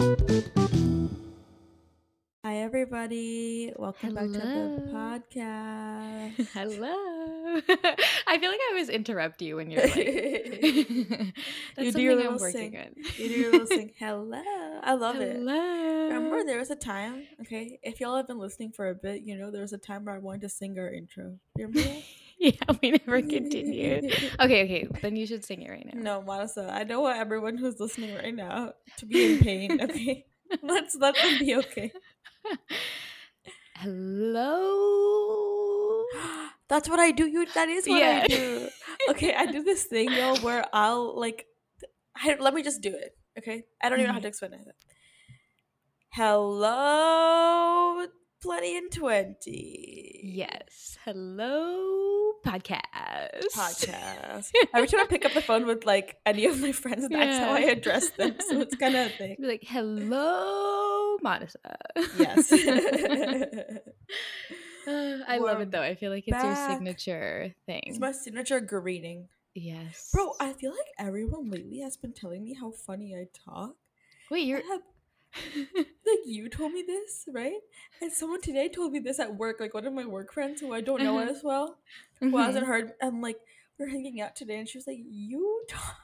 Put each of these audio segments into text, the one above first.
Hi, everybody. Welcome back to the podcast. Hello. I feel like I always interrupt you when you're like. You do your little I'm sing. You do your little sing. Hello. I love it. Hello. Remember, there was a time, okay? If y'all have been listening for a bit, you know there was a time where I wanted to sing our intro. You remember? Yeah, we never continued. Okay, okay. Then you should sing it right now. no, Manasa, I don't want everyone who's listening right now to be in pain, okay? Let's let them be okay. Hello. That's what I do. You that is what Yeah. I do. Okay, I do this thing, yo, where I'll like I, let me just do it. Okay? I don't even know how mm-hmm. to explain it. Hello, plenty in twenty. Yes. Hello, podcast. Podcast. Every time I pick up the phone with like any of my friends, that's how I address them. So it's kind of a thing. Be like, hello, Monica. Yes. Uh, I love We're it though. I feel like it's your signature thing. it's my signature greeting. yes. Bro, I feel like everyone lately has been telling me how funny I talk. Wait, you're have like you told me this, right? And someone today told me this at work, like one of my work friends who I don't know Uh-huh. as well, who hasn't heard. I'm like, we're hanging out today, and she was like, "You, talk,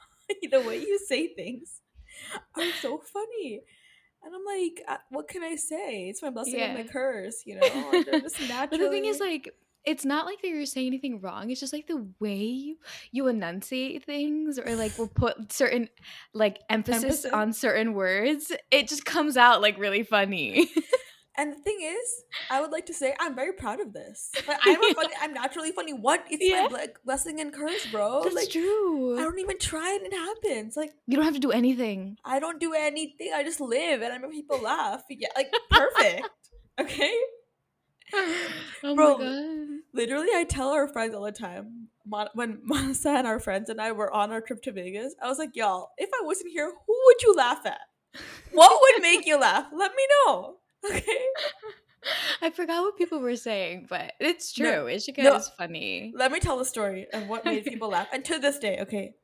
the way you say things, are so funny." And I'm like, uh, "What can I say? It's my blessing and my curse, you know. Like, just but the thing is, like, it's not like that you're saying anything wrong. It's just like the way you, you enunciate things or like will put certain like emphasis, Emphasis. on certain words. It just comes out like really funny. and the thing is, I would like to say I'm very proud of this. Like, I'm a Yeah. funny. I'm naturally funny. What? It's Yeah. my ble- blessing and curse, bro. That's like, true. I don't even try and it happens. Like. you don't have to do anything. I don't do anything. I just live and I make people laugh. Yeah, like perfect. okay? Oh Bro, my god. Literally, I tell our friends all the time. Mon- when Manasa and our friends and I were on our trip to Vegas, I was like, y'all, if I wasn't here, who would you laugh at? What would make you laugh? Let me know. Okay? I forgot what people were saying, but it's No, true. Ishika no. is funny. Let me tell the story of what made people laugh. And to this day, okay?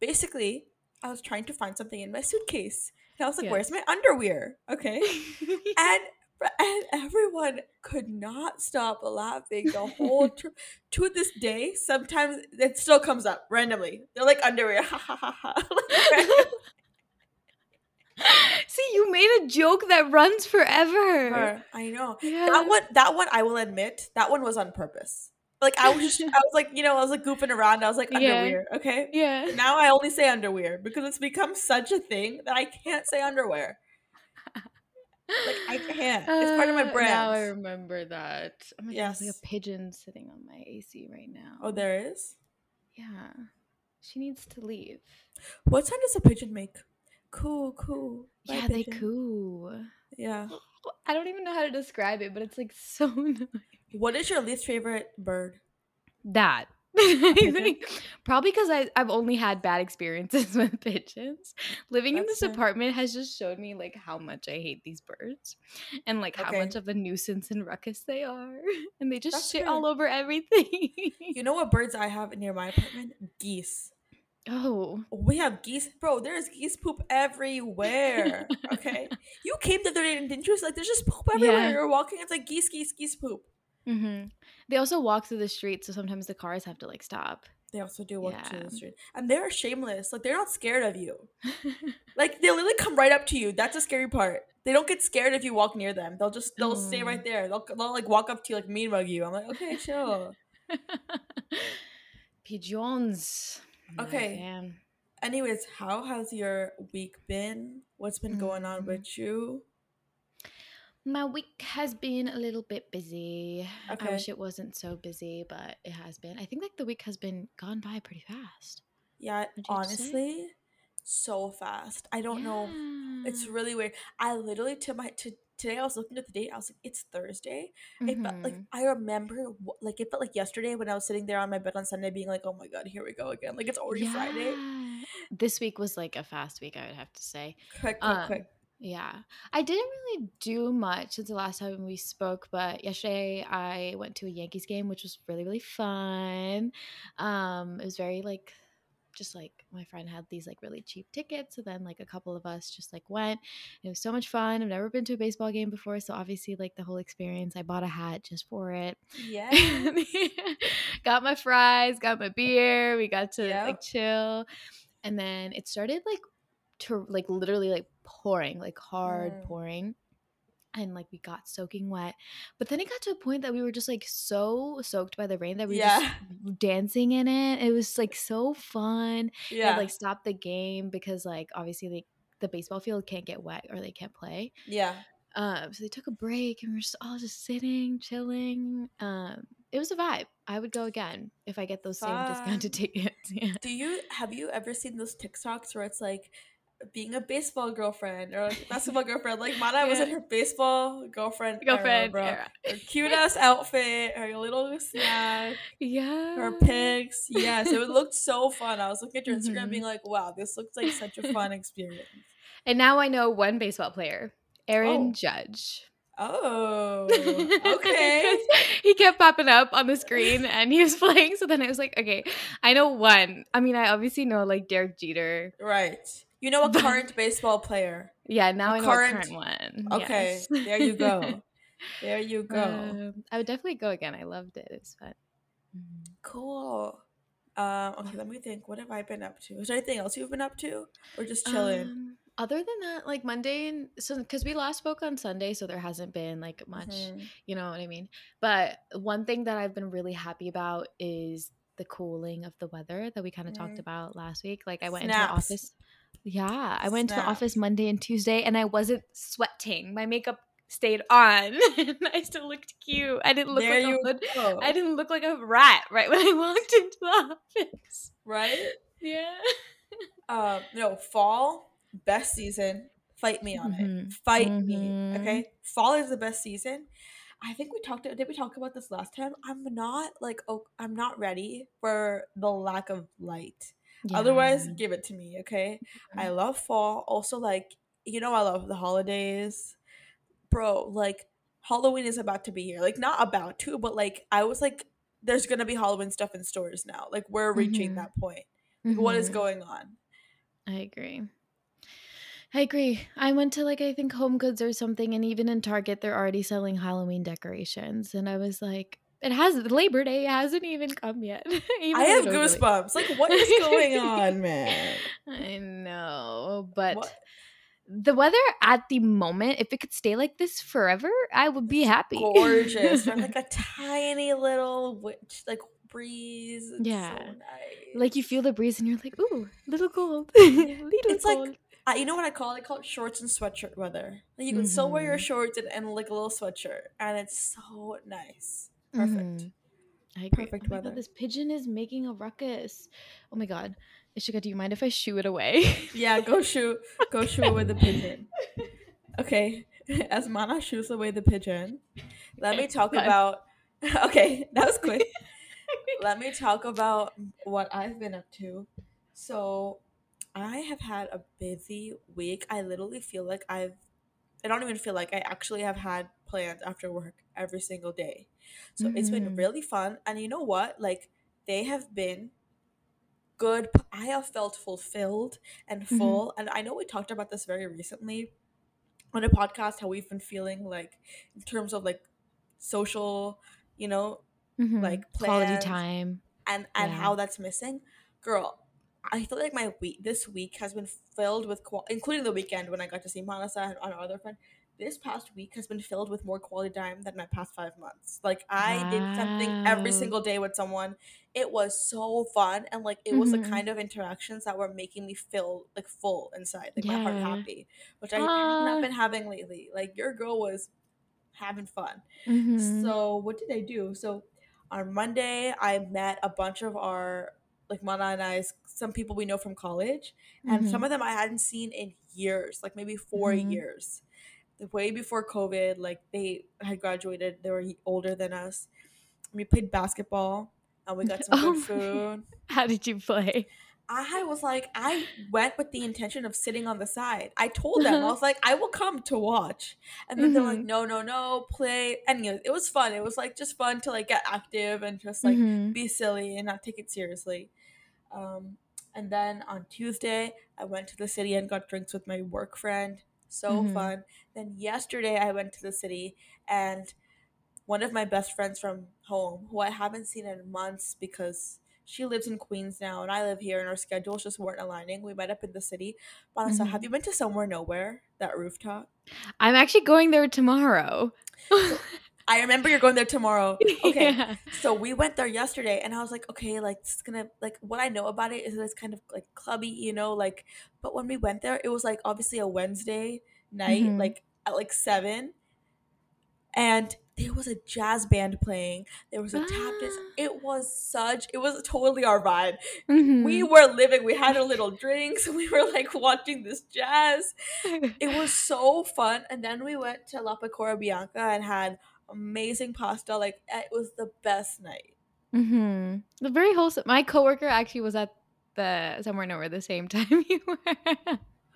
Basically, I was trying to find something in my suitcase. And I was like, where's my underwear? Okay? and and everyone could not stop laughing the whole trip. to this day, sometimes it still comes up randomly. They're like underwear, ha ha ha ha. See, you made a joke that runs forever. I know Yeah. that one. That one, I will admit, that one was on purpose. Like I was just, I was like, you know, I was like goofing around. I was like Yeah. underwear, okay. Yeah. Now I only say underwear because it's become such a thing that I can't say underwear. Like I can't. It's part of my Uh, brand. Now I remember that. Oh my god, there's like Yes. a pigeon sitting on my AC right now. Oh, there is. Yeah. She needs to leave. What sound does a pigeon make? Cool, cool. Bye, yeah, they coo. Yeah. I don't even know how to describe it, but it's like so annoying. What is your least favorite bird? That. I probably because I've only had bad experiences with pigeons. Living in this apartment has just showed me like how much I hate these birds and like how Okay. much of a nuisance and ruckus they are. And they just That's shit fair. all over everything. You know what birds I have near my apartment? Geese. oh. oh we have geese, bro. There's geese poop everywhere. Okay, you came to the other day and didn't you? Like, there's just poop everywhere. Yeah. You're walking, it's like geese, geese, geese poop. Hmm They also walk through the street, so sometimes the cars have to like stop. They also do walk Yeah. the street, and they're shameless. Like, they're not scared of you. Like, they literally come right up to you. That's the scary part. They don't get scared if you walk near them. They'll just they'll stay Mm. right there. They'll, they'll like walk up to you, like mean mug you. I'm like, okay, chill. Pigeons. Okay. Anyways, how has your week been? What's been going on Mm. with you? My week has been a little bit busy. I wish it wasn't so busy, but it has been. I think like the week has been gone by pretty fast. Yeah, Would you say? honestly, so fast. I don't know. It's really weird. I literally to my to today I was looking at the date. I was like, it's Thursday. It felt like Mhm. I remember like it felt like yesterday when I was sitting there on my bed on Sunday, being like, oh my god, here we go again. Like it's already Friday. This week was like a fast week, I would have to say. Quick, quick, Um, quick. Yeah. I didn't really do much since the last time we spoke, but yesterday I went to a Yankees game, which was really, really fun. Um, it was very like just like my friend had these like really cheap tickets so then like a couple of us just like went it was so much fun i've never been to a baseball game before so obviously like the whole experience i bought a hat just for it Yeah. got my fries got my beer we got to Yep. like chill and then it started like to like literally like pouring like hard Mm. pouring and like we got soaking wet but then it got to a point that we were just like so soaked by the rain that we were Yeah. just dancing in it it was like so fun Yeah. had, like stopped the game because like obviously like the baseball field can't get wet or they can't play yeah. um so they took a break and we are just all just sitting chilling um it was a vibe i would go again if i get those same discounted Fun. tickets yeah Do you have you ever seen those TikToks where it's like being a baseball girlfriend or like basketball girlfriend? Like Mana was in her baseball girlfriend, girlfriend era, era. Her cute ass outfit, her little snack, yeah her pics. Yes, it looked so fun. I was looking at your Instagram, Mhm. being like, "Wow, this looks like such a fun experience." and now i know one baseball player aaron Oh. judge Oh, okay. he kept popping up on the screen and he was playing. So then I was like, okay, I know one. I mean, I obviously know like Derek Jeter. right. You know a current baseball player. Yeah, now A I know current- a current one. Okay, yes. there you go. There you go. Um, I would definitely go again. I loved it. It was fun. Mhm. Cool. Um, okay, let me think. What have I been up to? Is there anything else you've been up to, or just chilling? Um, other than that, like Monday and so because we last spoke on Sunday, so there hasn't been like much. Mhm. You know what I mean? But one thing that I've been really happy about is the cooling of the weather that we kind of talked Mhm. about last week. Like I went into the office. Yeah, I went to the office Monday and Tuesday and I wasn't sweating. My makeup stayed on and I still looked cute. I didn't look there like a hood. go. I didn't look like a rat right when I walked into the office. right? Yeah. Um, no, fall best season. Fight me on Mhm. it. Fight me. Mhm. Okay, fall is the best season. I think we talked. Did we talk about this last time? I'm not like oh, I'm not ready for the lack of light. Otherwise, give it to me. Okay, I love fall. Also, like you know, I love the holidays, bro. Like Halloween is about to be here. Like not about to, but like I was like, there's gonna be Halloween stuff in stores now. Like we're reaching Mhm. that point. Like, What is Mhm. going on? I agree. I agree. I went to like I think Home Goods or something, and even in Target, they're already selling Halloween decorations, and I was like, "It has Labor Day hasn't even come yet." Even I have don't really- goosebumps. Like what is going on, man? I know, but What? the weather at the moment, if it could stay like this forever, I would be happy. Gorgeous. Or like a tiny little witch, like breeze. It's Yeah. so nice. like you feel the breeze, and you're like, "Ooh, little cold, little It's like- Uh, you know what I call it? I call it shorts and sweatshirt weather. Like you can still wear your Mhm. shorts and, and like a little sweatshirt, and it's so nice. Perfect. Mhm. I agree. Perfect oh weather. God, this pigeon is making a ruckus. Oh my god. Ishika, do you mind if I shoo it away? Yeah, go shoot, go shoot away the pigeon. Okay, as Mana shoots away the pigeon, let me talk about. Okay, that was quick. let me talk about what I've been up to. So, I have had a busy week. I literally feel like I've. I don't even feel like I actually have had plans after work every single day. So it's been Mhm. really fun. And you know what? Like, they have been good. I have felt fulfilled and Mhm. full. And I know we talked about this very recently on a podcast how we've been feeling like in terms of like social, you know, Mhm. like quality time. and and Yeah. how that's missing. Girl, I feel like my week this week has been filled with qual- including the weekend when I got to see Manasa and our other friend. This past week has been filled with more quality time than my past five months. Like I did something every single day with someone. It was so fun and like it was the Mhm. kind of interactions that were making me feel like full inside, like my heart happy, which I have Ah. not been having lately. Like your girl was having fun. Mhm. So what did I do? So on Monday, I met a bunch of our like Mana and I I's some people we know from college, and some Mhm. of them I hadn't seen in years, like maybe 4 Mhm. years. The way before COVID, like they had graduated, they were older than us. We played basketball, and we got some Oh good food. How did you play? I was like, I went with the intention of sitting on the side. I told them, I was like, I will come to watch. And then they're like, Mhm. no, no, no, play. Anyways, it was fun. It was like just fun to like get active and just like Mhm. be silly and not take it seriously. Um, And then on Tuesday, I went to the city and got drinks with my work friend. So Mhm. fun. Then yesterday, I went to the city and one of my best friends from home, who I haven't seen in months because she lives in Queens now and I live here and our schedules just weren't aligning. We met up in the city. Vanessa, Mhm. have you been to Somewhere Nowhere, that rooftop? I'm actually going there tomorrow. I remember you're going there tomorrow. Okay. Yeah. So we went there yesterday and I was like, okay, like it's gonna like what I know about it is that it's kind of like clubby, you know, like but when we went there, it was like obviously a Wednesday night, Mhm. like at like seven. And there was a jazz band playing. There was a tap dance. Ah. It was such it was totally our vibe. Mhm. We were living, we had our little drinks, we were like watching this jazz. It was so fun. And then we went to La Pecora Bianca and had amazing pasta. Like it was the best night. Mm-hmm. The very wholesome. My coworker actually was at the somewhere nowhere the same time you were.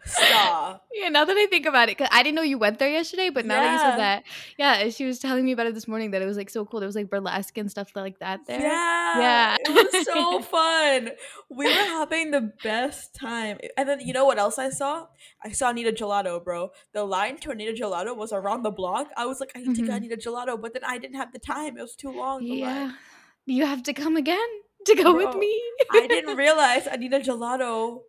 Stop. yeah, now that I think about it, because I didn't know you went there yesterday, but now that you said that, yeah, she was telling me about it this morning that it was like so cool. There was like burlesque and stuff like that there. Yeah, Yeah. it was so fun. We were having the best time. And then you know what else I saw? I saw Anita Gelato, bro. The line to Anita Gelato was around the block. I was like, I need to get Mhm. Anita Gelato, but then I didn't have the time. It was too long. Yeah. line. You have to come again to go with me. I didn't realize Anita Gelato,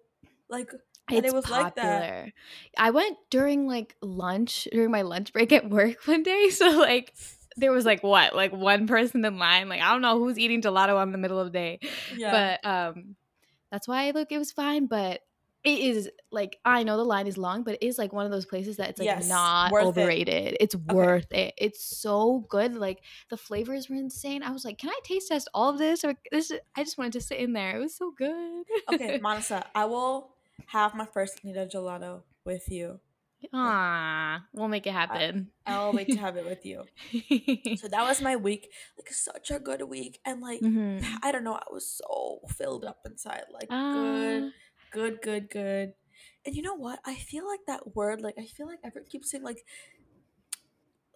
like, and it was like that. popular. I went during like lunch, during my lunch break at work one day. So like there was like what, like one person in line. Like I don't know who's eating gelato in the middle of the day. Yeah. But um that's why look it was fine. But it is like I know the line is long, but it is like one of those places that it's like Yes, not worth it. overrated. It's worth it. It's so good. Like the flavors were insane. I was like, can I taste test all of this? Or this I just wanted to sit in there. It was so good. okay, Manasa, I will have my first Anita Gelato with you. Ah, we'll make it happen. I'll wait to have it with you. So that was my week. Like such a good week. And like Mhm. I don't know, I was so filled up inside. Like Ah, good, good, good, good. And you know what? I feel like that word, like I feel like everyone keeps saying like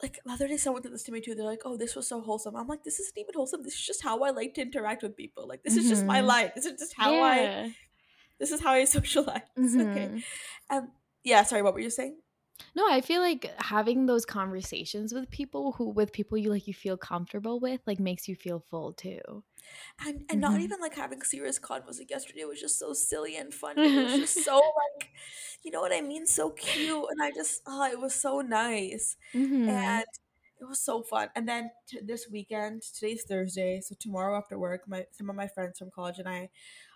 like the other day someone did this to me too. They're like, Oh, this was so wholesome. I'm like, this isn't even wholesome. This is just how I like to interact with people. Like this is just my Mhm. life. This is just how I yeah. This is how I socialize. Okay. Mhm. Um yeah, sorry, what were you saying? No, I feel like having those conversations with people who with people you like you feel comfortable with like makes you feel full too. and and not Mhm. even like having serious convos like yesterday was just so silly and funny. It was just so like, you know what I mean, so cute, and I just oh, it was so nice, Mhm. and it was so fun. And then t- this weekend, today's Thursday, so tomorrow after work, my some of my friends from college and I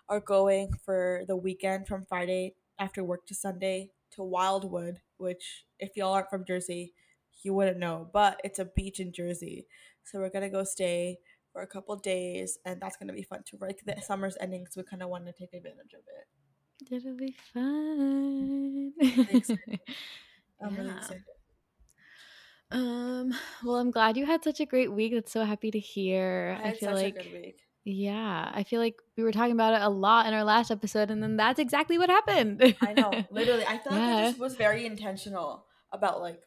are going for the weekend from Friday after work to Sunday to Wildwood, which if y'all aren't from Jersey, you wouldn't know, but it's a beach in Jersey. So we're gonna go stay for a couple days, and that's gonna be fun too. Like the summer's ending, so we kind of want to take advantage of it. It'll be fun. excited. I'm really Yeah. excited. Um, well, I'm glad you had such a great week. That's so happy to hear. I I feel such like a good week. yeah, I feel like we were talking about it a lot in our last episode, and then that's exactly what happened. I know, literally. I feel like I just was very intentional about like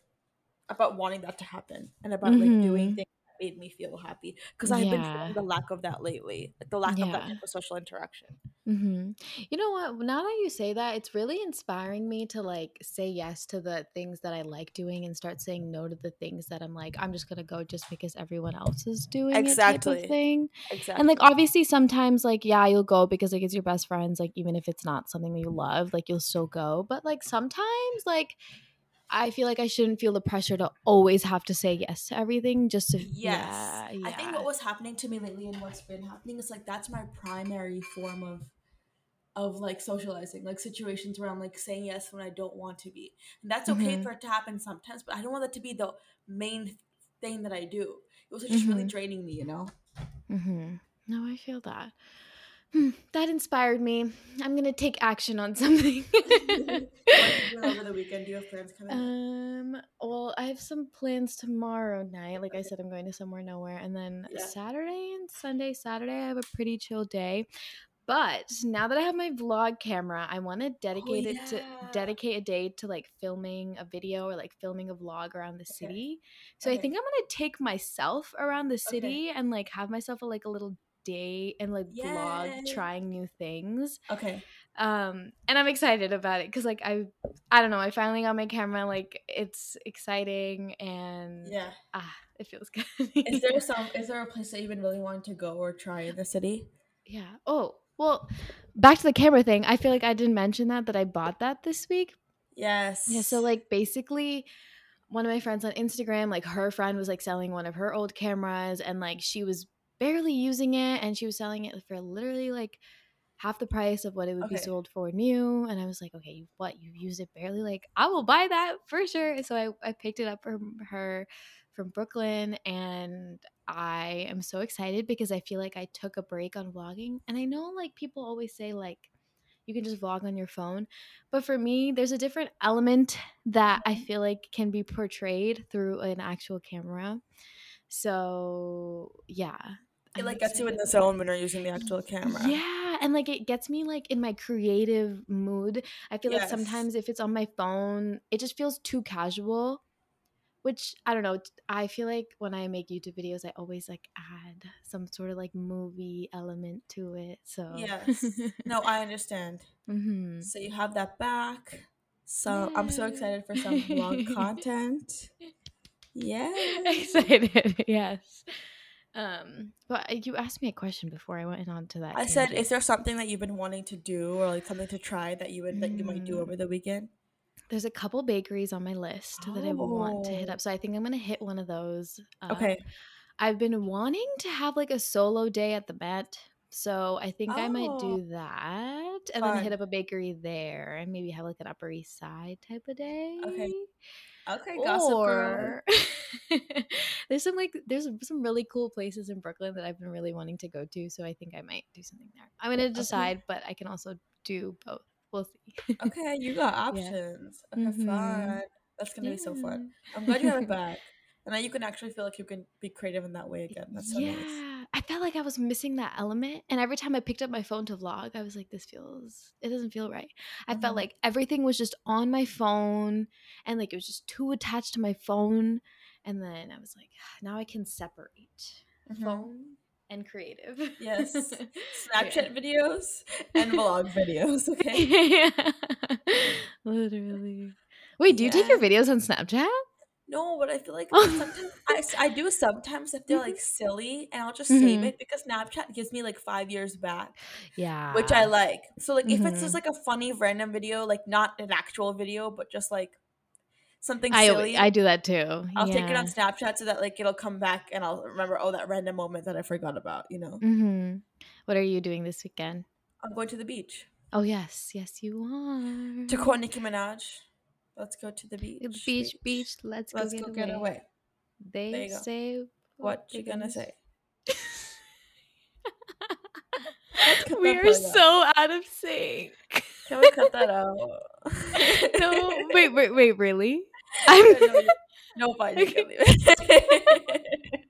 about wanting that to happen and about like doing Mhm. things made me feel happy because I've been feeling the lack of that lately, like the lack of that type of social interaction. hmm You know what? Now that you say that, it's really inspiring me to like say yes to the things that I like doing and start saying no to the things that I'm like, I'm just gonna go just because everyone else is doing it Exactly. of thing. Exactly. And like obviously sometimes like yeah, you'll go because like it's your best friends, like even if it's not something that you love, like you'll still go. But like sometimes like I feel like I shouldn't feel the pressure to always have to say yes to everything just to Yes. yeah, yeah. I think what was happening to me lately and what's been happening is like that's my primary form of of like socializing, like situations where I'm like saying yes when I don't want to be. And that's okay Mhm. for it to happen sometimes, but I don't want that to be the main thing that I do. It was just really Mhm. draining me, you know? Mm-hmm. No, I feel that. Hmm, that inspired me. I'm gonna take action on something. what are you doing over the weekend? Do you have plans coming um. Well, I have some plans tomorrow night. Like I said, I'm going to somewhere nowhere, and then Yeah. Saturday and Sunday. Saturday, I have a pretty chill day. But now that I have my vlog camera, I want to dedicate it to Oh, dedicate a day to like filming a video or like filming a vlog around the Okay. city. So I think I'm gonna take myself around the Okay. city and like have myself a like a little day and like vlog Yay. trying new things. Okay. um and i'm excited about it because like i i don't know i finally got my camera like it's exciting and Yeah. ah it feels good Is there some? Is there a place that you've been really wanting to go or try in the city? yeah oh well back to the camera thing i feel like i didn't mention that that i bought that this week Yes. yeah so like basically one of my friends on instagram like her friend was like selling one of her old cameras and like she was barely using it and she was selling it for literally like half the price of what it would be sold for new and i was like okay what? You used it barely? Like i will buy that for sure. So i, I picked it up from her from brooklyn and i am so excited because i feel like i took a break on vlogging and i know like people always say like you can just vlog on your phone but for me there's a different element that i Mhm. feel like can be portrayed through an actual camera. So yeah it like gets you in the zone when you're using the actual camera. Yeah, and like it gets me like in my creative mood. I feel like sometimes if it's on my phone, it just feels too casual. Which I don't know. I feel like when I make YouTube videos, I always like add some sort of like movie element to it. So Yes. No, I understand. hmm So you have that back. So I'm so excited for some vlog content. Yeah. Excited, yes. Um, but you asked me a question before I went on to that. I said, is there something that you've been wanting to do or like something to try that you would that you might do Mm. over the weekend? There's a couple bakeries on my list that I want to hit Oh. up. So I think I'm gonna hit one of those. Uh, Okay. I've been wanting to have like a solo day at the Met. So I think I might Oh, do that and then hit up a bakery there and maybe have like an Upper East Side type of day. Okay. Okay. Or there's some like there's some really cool places in Brooklyn that I've been really wanting to go to. So I think I might do something there. I'm gonna Okay. decide, but I can also do both. We'll see. Okay, you got yeah. options. Okay, Mm-hmm. fun. That's gonna be so fun. I'm glad you have it back. And now you can actually feel like you can be creative in that way again. That's so nice. yeah, I felt like I was missing that element, and every time I picked up my phone to vlog, I was like, "This feels, it doesn't feel right." I felt Mhm. like everything was just on my phone, and like it was just too attached to my phone. And then I was like, "Now I can separate Mhm. phone and creative." Yes. yeah. Snapchat videos and vlog videos, okay? yeah. Literally. Wait, do you take your videos on Snapchat? No, but I feel like sometimes I, I do sometimes if they're like silly and I'll just save Mhm. it because Snapchat gives me like five years back, Yeah. which I like. So like if it's just like a funny random video, like not an actual video, but just like something I silly, I do that too. I'll take it on Snapchat so that like it'll come back and I'll remember oh that random moment that I forgot about, you know. hmm What are you doing this weekend? I'm going to the beach Oh yes, yes you are. to quote Nicki Minaj. Let's go to the beach. Beach, beach, beach. Let's, Let's go, go get, get away. away. They There you go. say What you gonna say? we are out. so out of sync. Can we cut that out? no, wait, wait, wait, really? I'm no, no, fine, you can leave it.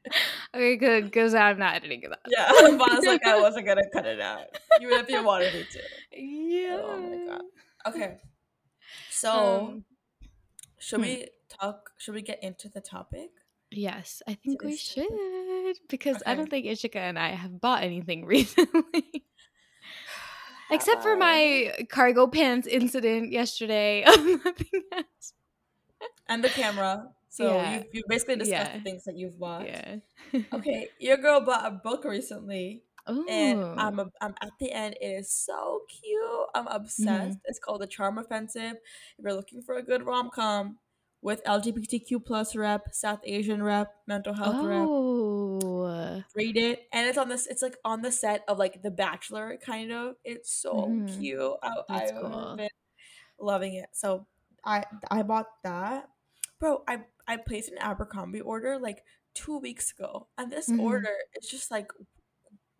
okay, good, because I'm not editing it out. yeah, Bon's like I wasn't gonna cut it out, even if you wanted me to. Yeah. Oh my god. Okay, so Um, should hmm. we talk? Should we get into the topic? Yes, I think we should because I don't think Ishika and I have bought anything recently. Except for my cargo pants incident yesterday. And the camera. So Yeah. you you basically discussed Yeah. the things that you've bought. Yeah. Okay, your girl bought a book recently, and Oh. I'm a, I'm at the end. It is so cute. I'm obsessed. It's called The Charm Offensive. If you're looking for a good rom com with LGBTQ plus rep, South Asian rep, mental health rep, Oh. read it. And it's on this. It's like on the set of like The Bachelor, kind of. It's so Mhm. cute. I, I've cool. been loving it. So I I bought that, bro. I I placed an Abercrombie order like two weeks ago, and this Mhm. order is just like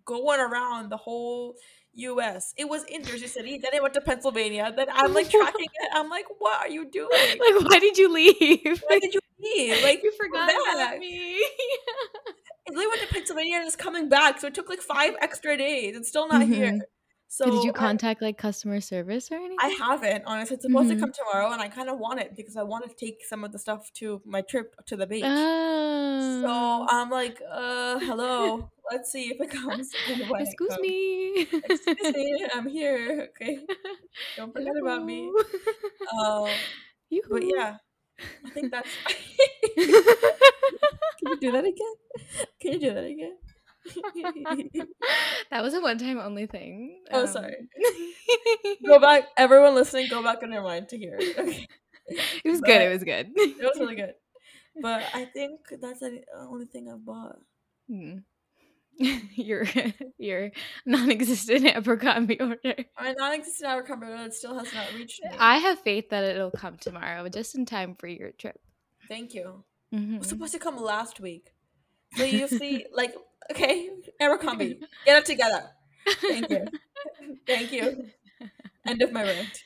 going around the whole U.S. It was in Jersey City, then it went to Pennsylvania. Then I'm like tracking it. I'm like, what are you doing? Like, why did you leave? Why did you leave? Like you forgot about me. It went to Pennsylvania and it's coming back. So it took like five extra days. It's still not here. Mm-hmm. So Did you I- contact like customer service or anything? I haven't honestly. It's supposed Mhm. to come tomorrow, and I kind of want it because I want to take some of the stuff to my trip to the beach. Oh. So I'm like, uh, hello. Let's see if it comes. it Excuse comes. me. Excuse me, I'm here. Okay, don't forget about me. Um, but yeah, I think that's. Can you do that again? Can you do that again? that was a one-time only thing. Oh, Um, sorry. go back, everyone listening. Go back in your mind to hear it. Okay. It was good. It was good. It was really good. But I think that's the only thing I've bought. Hmm. your your non-existent Abercrombie order. My non-existent Abercrombie that still has not reached me. I have faith that it'll come tomorrow, just in time for your trip. Thank you. Mhm. It was supposed to come last week. So you see, like, okay, Abercrombie, get it together. Thank you. Thank you. End of my rant.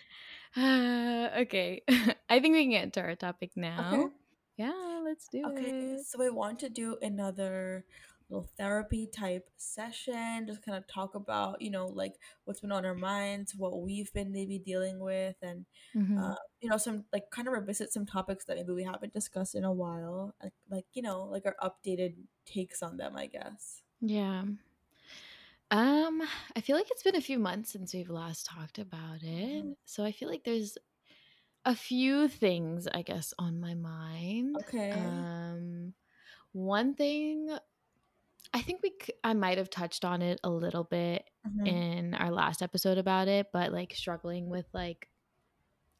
Uh, okay, I think we can get to our topic now. Okay. Yeah, let's do Okay, it. Okay, so I want to do another little therapy type session, just kind of talk about, you know, like what's been on our minds, what we've been maybe dealing with, and Mhm. uh, you know, some like kind of revisit some topics that maybe we haven't discussed in a while, like, like you know, like our updated takes on them, I guess. Yeah. Um, I feel like it's been a few months since we've last talked about it. Mhm. So I feel like there's a few things, I guess, on my mind. Okay. Um, one thing I think we c- I might have touched on it a little bit Mhm. in our last episode about it, but like struggling with like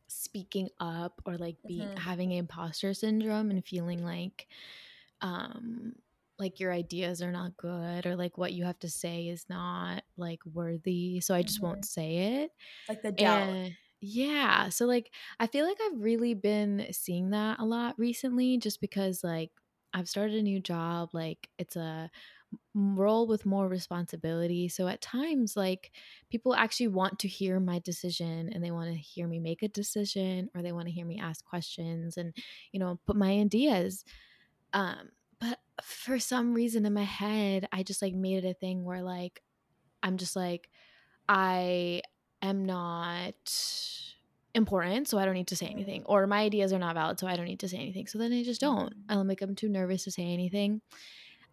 speaking up or like being Mhm. having imposter syndrome and feeling like um like your ideas are not good or like what you have to say is not like worthy so i just Mhm. won't say it Like the doubt. and yeah so like i feel like i've really been seeing that a lot recently just because like i've started a new job like it's a role with more responsibility so at times like people actually want to hear my decision and they want to hear me make a decision or they want to hear me ask questions and you know put my ideas um but for some reason in my head i just like made it a thing where like i'm just like i am not important so i don't need to say anything or my ideas are not valid so i don't need to say anything so then i just don't i'm like i'm too nervous to say anything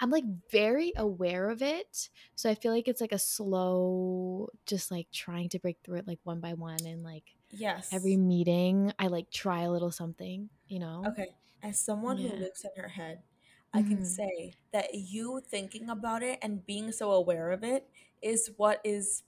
i'm like very aware of it so i feel like it's like a slow just like trying to break through it like one by one and like Yes. every meeting i like try a little something you know Okay. As someone Yeah. who lives in her head, I can Mhm. say that you thinking about it and being so aware of it is what is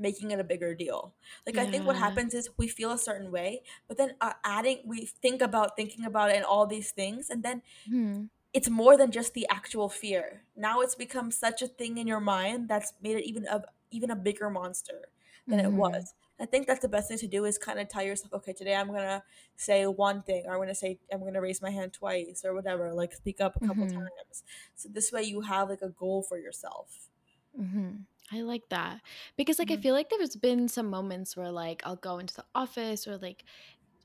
making it a bigger deal. Like I think what happens is we feel a certain way, but then uh, adding we think about thinking about it and all these things and then Mhm. it's more than just the actual fear. Now it's become such a thing in your mind that's made it even a even a bigger monster than it Mhm. was. I think that's the best thing to do is kind of tell yourself, okay, today I'm gonna say one thing, or I'm gonna say I'm gonna raise my hand twice, or whatever, like speak up a couple Mhm. times. So this way you have like a goal for yourself. hmm I like that because like I Mhm. feel like there's been some moments where like I'll go into the office or like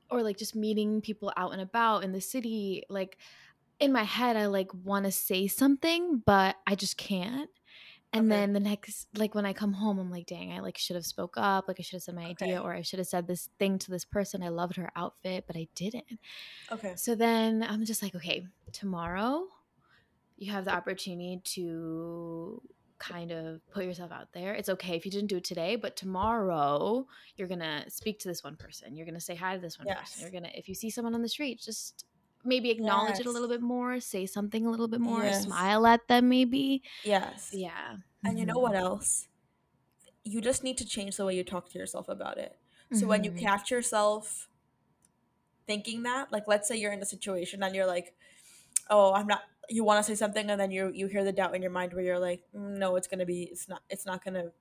or like just meeting people out and about in the city like in my head I like want to say something but I just can't. And Okay. then the next like when I come home I'm like dang I like should have spoke up like I should have said my idea or I should have said this thing to this person I loved her outfit but I didn't. Okay. So then I'm just like, okay, tomorrow you have the opportunity to kind of put yourself out there. It's okay if you didn't do it today, but tomorrow you're going to speak to this one person. You're going to say hi to this one person. You're going to, if you see someone on the street, just maybe acknowledge it a little bit more, say something a little bit more, Yes. smile at them maybe. Yes. Yeah. And you know Mhm. what else? You just need to change the way you talk to yourself about it. So when you Mhm. catch yourself thinking that, like let's say you're in a situation and you're like, oh, I'm not you want to say something and then you you hear the doubt in your mind where you're like, "Mm, no, it's going to be it's not it's not going to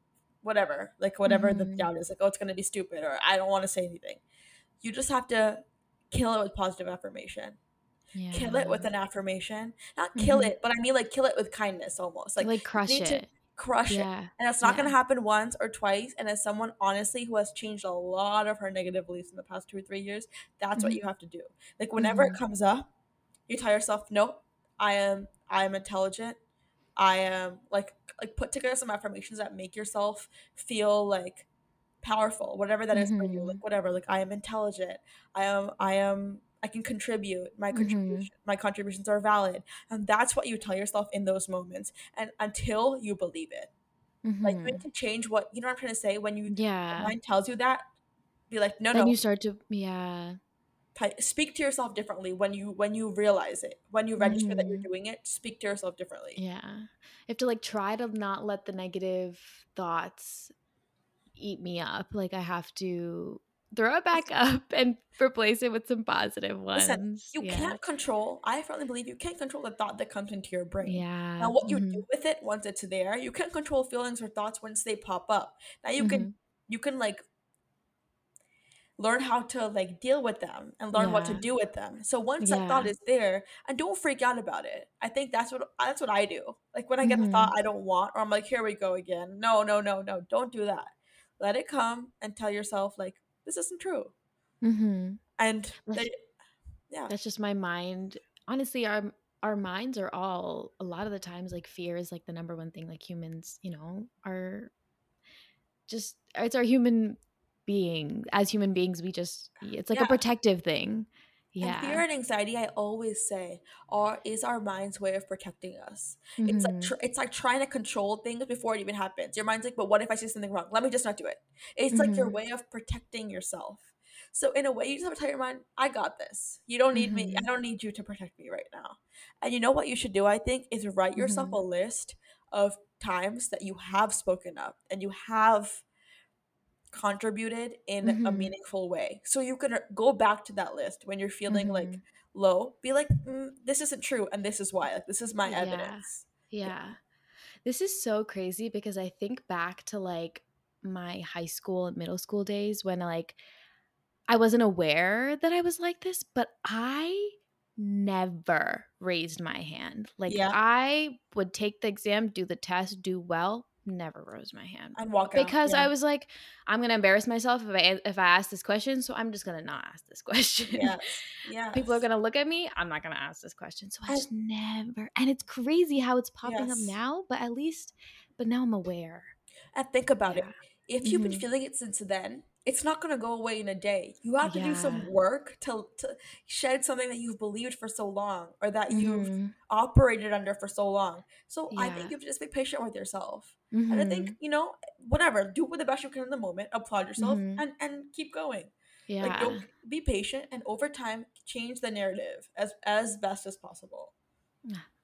whatever. Like whatever the Mhm. doubt is, like oh, it's going to be stupid or I don't want to say anything. You just have to kill it with positive affirmation. yeah. Kill it with an affirmation. Not kill Mhm. it, but I mean like kill it with kindness almost. Like, Like crush it. crush it. And it's not going to happen once or twice. And as someone, honestly, who has changed a lot of her negative beliefs in the past two or three years, that's what Mhm. you have to do. Like, whenever it Mhm. comes up, you tell yourself, nope, I am, I am intelligent. I am like like put together some affirmations that make yourself feel like powerful, whatever that is for you. Like Mhm. whatever, like I am intelligent. I am I am I can contribute. My contribution my contributions are valid. And that's what you tell yourself in those moments. And until you believe it. Like you need Mhm. to change what you know what I'm trying to say when you your Yeah. mind tells you that be like no Then no you start to yeah. Speak to yourself differently when you when you realize it when you register that you're Mhm. doing it speak to yourself differently Yeah. You have to like try to not let the negative thoughts eat me up. Like I have to throw it back up and replace it with some positive listen ones. you Yeah. can't control i firmly believe you can't control the thought that comes into your brain Yeah. now what you do with it once it's there you can't control feelings or thoughts once they pop up now you can Mhm. you can like learn how to like deal with them and learn what to do with them. So once that thought is there and don't freak out about it. I think that's what that's what i do. Like when i get a thought Mhm. i don't want or i'm like here we go again. No no no no don't do that. Let it come and tell yourself like this isn't true. Mhm. and they, yeah. that's just my mind. Honestly, our our minds are all a lot of the times like fear is like the number one thing like humans, you know, are just it's our human being. As human beings, we just it's like a protective thing. And fear and anxiety, I always say, are is our mind's way of protecting us. It's like Mhm. tr- it's like trying to control things before it even happens. Your mind's like, but what if I say something wrong? Let me just not do it. It's like your Mhm. way of protecting yourself. So in a way, you just have to tell your mind, I got this. You don't need me. I Mhm. don't need you to protect me right now. And you know what you should do? I think is write yourself a list of times that you have spoken up and you have contributed in a Mhm. meaningful way. So you can go back to that list when you're feeling like Mhm. low. Be like, mm, this isn't true, and this is why. Like, this is my Yeah. evidence. Yeah. Yeah. This is so crazy because I think back to like my high school and middle school days when like I wasn't aware that I was like this, but I never raised my hand. Like Yeah. I would take the exam, do the test, do well, never rose my hand. And walk out. Because Yeah. I was like, I'm gonna embarrass myself if I if I ask this question, so I'm just gonna not ask this question. Yes. Yes. People are gonna look at me. I'm not gonna ask this question. So I And- just never. And it's crazy how it's popping up now, but at least, but now I'm aware. And think about Yeah. it. If you've been Mhm. feeling it since then, it's not gonna go away in a day. You have to do some work to to shed something that you've believed for so long or that you've Mhm. operated under for so long. So I think you have to just be patient with yourself. And I think, Mhm. you know, whatever, do with the best you can in the moment, applaud yourself Mhm. and and keep going. Like Yeah. don't be patient and over time change the narrative as as best as possible.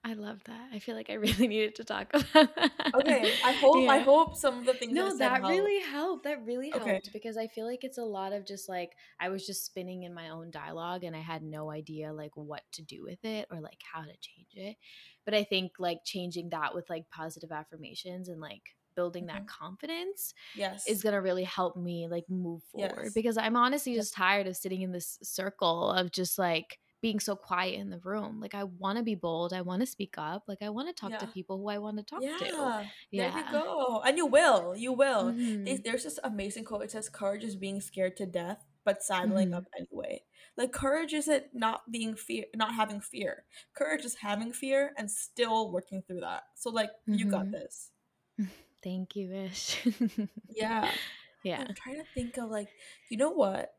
I love that. I feel like I really needed to talk about that. Okay, I hope I hope some of the things No, that really helped. That really Okay. helped because I feel like it's a lot of just like I was just spinning in my own dialogue and I had no idea like what to do with it or like how to change it. But I think like changing that with like positive affirmations and like building that Mhm. confidence Yes. is going to really help me like move forward Yes. because I'm honestly Yeah. just tired of sitting in this circle of just like being so quiet in the room. Like I want to be bold, I want to speak up, like I want to talk to people who I want to talk to. Yeah. There you go. And you will. You will. There's, Mhm. there's this amazing quote. It says courage is being scared to death, but saddling Mhm. up anyway. Like courage isn't not being fear not having fear. Courage is having fear and still working through that. So like you got Mhm. this. Thank you, Ish. Yeah. yeah. I'm trying to think of like, you know what?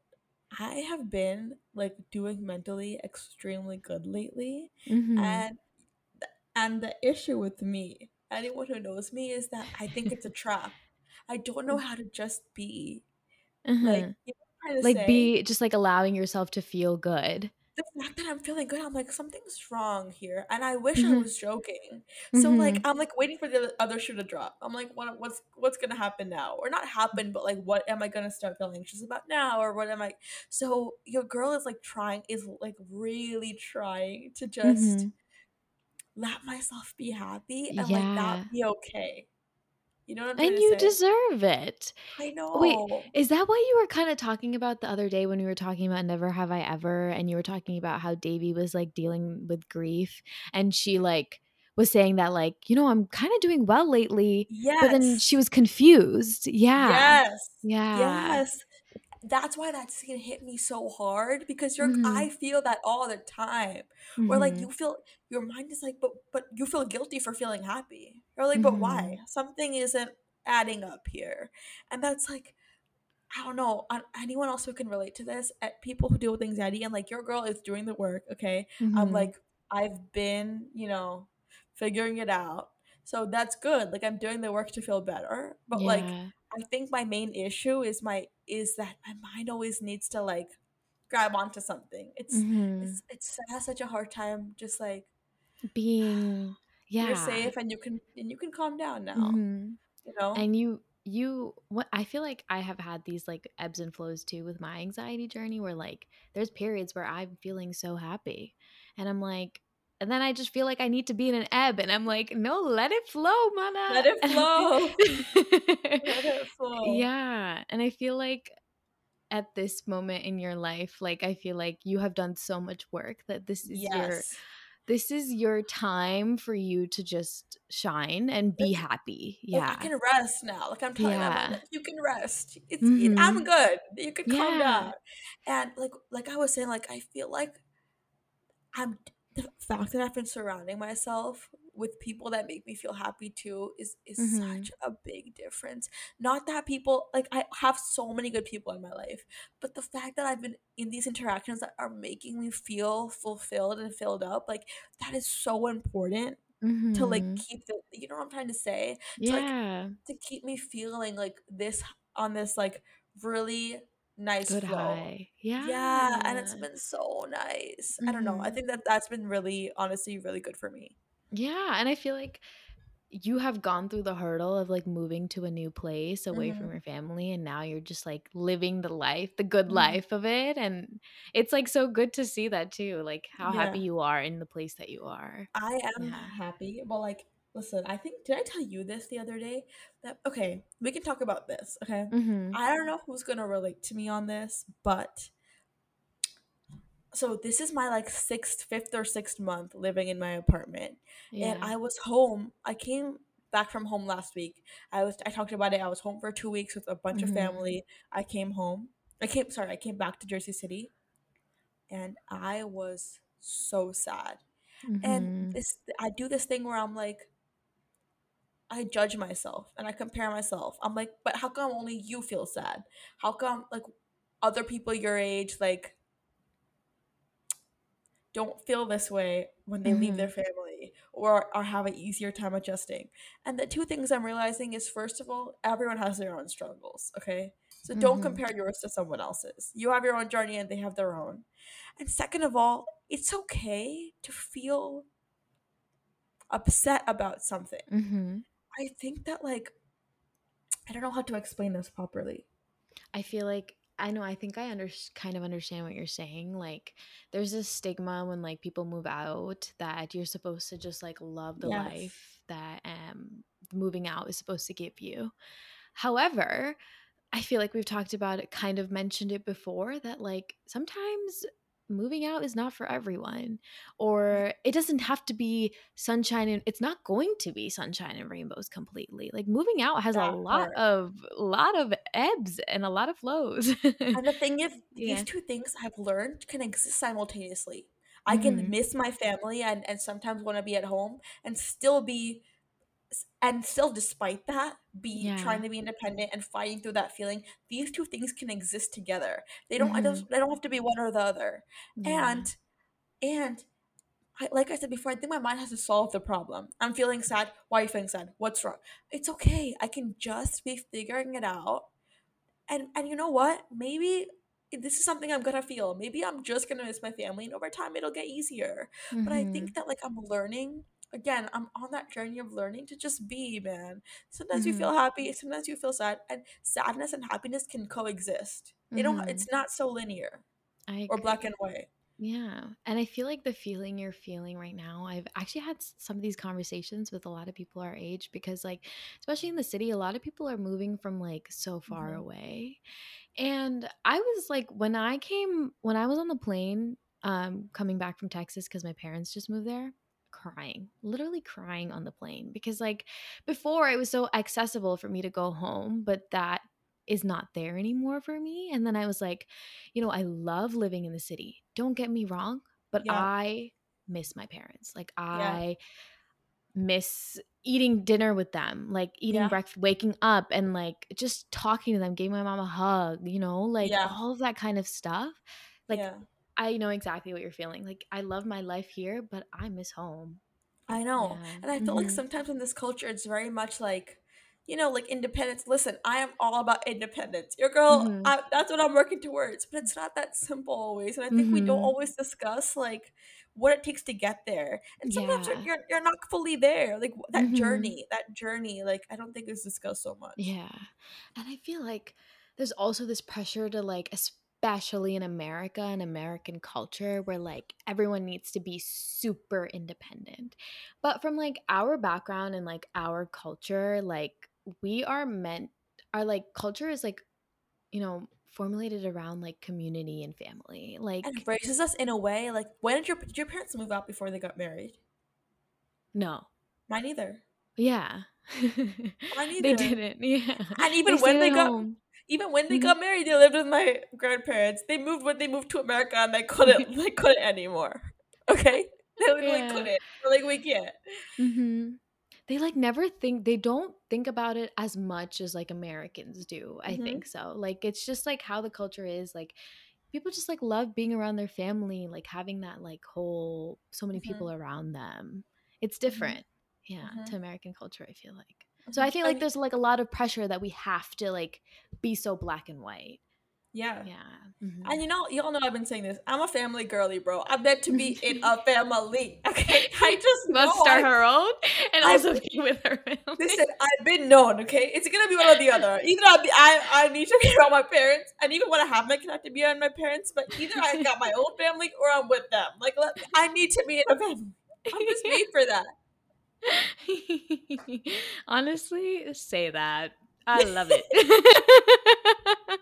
I have been like doing mentally extremely good lately, Mhm. and and the issue with me, anyone who knows me, is that I think it's a trap. I don't know how to just be like. Uh-huh. You know what I'm trying to Like say? be just like allowing yourself to feel good. The fact that I'm feeling good, I'm like something's wrong here, and I wish I Mhm. was joking. So like Mhm. I'm like waiting for the other shoe to drop. I'm like, what what's what's gonna happen now, or not happen, but like what am I gonna start feeling anxious about now, or what am I? So your girl is like trying, is like really trying to just Mhm. let myself be happy and like Yeah. that be okay. You know what I'm And you say? deserve it. I know. Wait, is that what you were kind of talking about the other day when we were talking about Never Have I Ever? And you were talking about how Devi was like dealing with grief. And she like was saying that, like, you know, I'm kind of doing well lately. But then she was confused. Yeah. Yes. Yeah. Yes. That's why that scene hit me so hard because you're Mhm. I feel that all the time. Where like Mhm. you feel your mind is like, but but you feel guilty for feeling happy. You're like, but why? Mhm. Something isn't adding up here. And that's like I don't know. Anyone else who can relate to this? Uh, People who deal with anxiety and like your girl is doing the work. Okay, I'm Mhm. like I've been, you know, figuring it out. So that's good. Like I'm doing the work to feel better. But like Yeah. I think my main issue is my is that my mind always needs to like grab onto something. It's Mhm. it's it's I have such a hard time just like Being you're yeah. safe and you can and you can calm down now. Mhm. You know? And you you what I feel like I have had these like ebbs and flows too with my anxiety journey where like there's periods where I'm feeling so happy and I'm like and then I just feel like I need to be in an ebb and I'm like no let it flow mana. Let it flow. Let it flow. yeah and I feel like at this moment in your life like I feel like you have done so much work that this is your this is your time for you to just shine and be happy like I can rest now. Like I'm telling yeah like, you can rest. It's it, mhm I'm good. You can calm Yeah. down. And like like I was saying, like I feel like I'm the fact that I've been surrounding myself with people that make me feel happy too is is Mhm. such a big difference. Not that people like I have so many good people in my life, but the fact that I've been in these interactions that are making me feel fulfilled and filled up, like that is so important to like Mhm. keep the you know what I'm trying to say? To like Yeah. to keep me feeling like this on this like really nice Good flow. high. Yeah, Yeah. and it's been so nice. I don't know. I Mhm. think that that's been really, honestly, really good for me. Yeah, and I feel like you have gone through the hurdle of like moving to a new place away from hmm your family and now you're just like living the life, the good hmm life of it and it's like so good to see that too, like how happy you are in the place that you are. I am Yeah. happy. Well, like, listen, I think did I tell you this the other day? That okay, we can talk about this. Okay, Mhm. I don't know who's gonna relate to me on this, but so this is my like sixth, fifth or sixth month living in my apartment, and I was home. I came back from home last week. I was I talked about it. I was home for two weeks with a bunch of Mhm. family. I came home. I came sorry. I came back to Jersey City, and I was so sad. And Mhm. this I do this thing where I'm like I judge myself and I compare myself. I'm like, but how come only you feel sad? How come like other people your age like don't feel this way when they leave their family or are have an easier time adjusting. And the two things I'm realizing is first of all, everyone has their own struggles, okay? So don't Mhm. compare yours to someone else's. You have your own journey and they have their own. And second of all, it's okay to feel upset about something. Mhm. I think that like I don't know how to explain this properly. I feel like I know I think I under kind of understand what you're saying. Like there's this stigma when like people move out that you're supposed to just like love the Yes. life that um moving out is supposed to give you. However, I feel like we've talked about it, kind of mentioned it before that like sometimes moving out is not for everyone or it doesn't have to be sunshine and it's not going to be sunshine and rainbows completely. Like moving out has a lot part. of lot of ebbs and a lot of flows. And the thing is, these two things I've learned can exist simultaneously. I can Mhm. miss my family and, and sometimes want to be at home and still be, and still despite that, be trying to be independent and fighting through that feeling. These two things can exist together. They don't, I Mhm. don't, they don't have to be one or the other. Yeah. And, and I, like I said before, I think my mind has to solve the problem. I'm feeling sad. Why are you feeling sad? What's wrong? It's okay. I can just be figuring it out and and you know what? Maybe this is something I'm gonna feel. Maybe I'm just gonna miss my family, and over time it'll get easier. But I think Mhm. that like I'm learning. Again, I'm on that journey of learning to just be, man. Sometimes you feel Mhm. happy, sometimes you feel sad, and sadness and happiness can coexist. They don't. Mhm. It's not so linear I or black and white. Yeah. And I feel like the feeling you're feeling right now, I've actually had some of these conversations with a lot of people our age because, like, especially in the city, a lot of people are moving from like so far hmm away. And I was like, when I came, when I was on the plane, um, coming back from Texas because my parents just moved there, crying, literally crying on the plane because, like, before it was so accessible for me to go home, but that is not there anymore for me. And then I was like, you know, I love living in the city. Don't get me wrong, but Yeah. I miss my parents. Like Yeah. I miss eating dinner with them, like eating Yeah. breakfast, waking up and like just talking to them, giving my mom a hug, you know, like Yeah. all of that kind of stuff. Like yeah. I know exactly what you're feeling. Like I love my life here, but I miss home. I know. Yeah. And I feel like Mhm. sometimes in this culture, it's very much like, you know, like independence. Listen, I am all about independence. Your girl, Mhm. I, that's what I'm working towards. But it's not that simple always. And I think we don't Mhm. always discuss like what it takes to get there. And sometimes you're, Yeah. you're, you're not fully there. Like that Mhm. journey, that journey, like I don't think is discussed so much. Yeah. And I feel like there's also this pressure to like especially in America and American culture where like everyone needs to be super independent. But from like our background and like our culture, like we are meant our like culture is like you know formulated around like community and family. Like And it raises us in a way like when did your did your parents move out before they got married? no. Mine either. Yeah. Mine either. they didn't. Yeah. And even They when they at got home. Even when they Mhm. got married, they lived with my grandparents. They moved when they moved to America, and they couldn't. they couldn't anymore. Okay, they literally Yeah. couldn't. They're like we can't. hmm They like never think they don't think about it as much as like Americans do. I Mhm. think so. Like it's just like how the culture is. Like people just like love being around their family, like having that like whole so many Mhm. people around them. It's different. Yeah, Mhm. to American culture, I feel like. So I feel like mean, there's like a lot of pressure that we have to like be so black and white. yeah. Yeah. Mhm. And you know, y'all know I've been saying this. I'm a family girly, bro. I'm meant to be in a family. Okay, I just know start I- her own and I- also be with her family. Listen, I've been known. Okay, it's gonna be one or the other. Either I'll be, I I need to be around my parents, and even when I have my kid, I have to be around my parents. But either I got my own family or I'm with them. Like, let, I need to be in a family. I'm just made for that. Honestly, say that. I love it.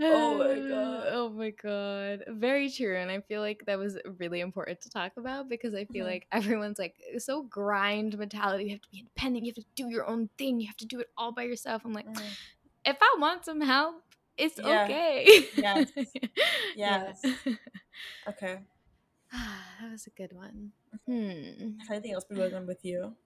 Oh my God. Oh my god. Very true. And I feel like that was really important to talk about because I feel Mhm. like everyone's like so grind mentality. You have to be independent. You have to do your own thing. You have to do it all by yourself. I'm like, Mm. if I want some help, it's Yeah. okay. Yes. Yeah. Yes. Okay. that was a good one. Hmm. Has anything else been going on with you?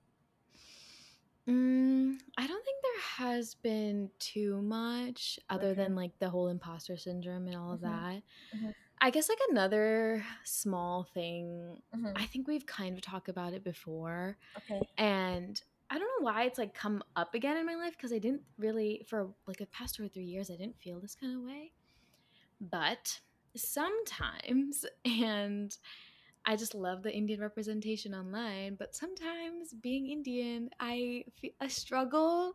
Mm, I don't think there has been too much other Okay. than like the whole imposter syndrome and all of Mhm. that. Mhm. I guess like another small thing, Mhm. I think we've kind of talked about it before. Okay. And I don't know why it's like come up again in my life because I didn't really, for like a past two or three years, I didn't feel this kind of way. But sometimes, and I just love the Indian representation online, but sometimes being Indian, I, struggle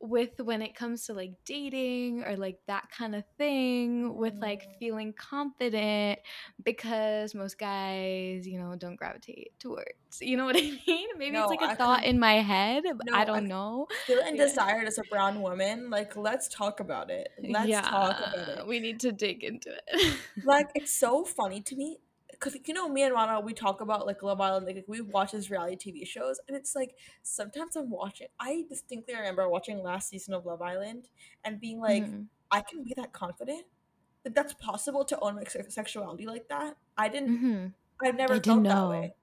with when it comes to like dating or like that kind of thing with like Mm. feeling confident because most guys you know don't gravitate towards you know what i mean maybe No, it's like a I thought com- in my head No, i I don't c- know Feeling Yeah. desired as a brown woman, like let's talk about it. Let's talk about it. we need to dig into it like it's so funny to me because you know me and Rana we talk about like Love Island like we watch these reality TV shows and it's like sometimes I'm watching I distinctly remember watching last season of Love Island and being like Mhm. I can be that confident that that's possible to own my sexuality like that I didn't Mhm. I've never I felt that way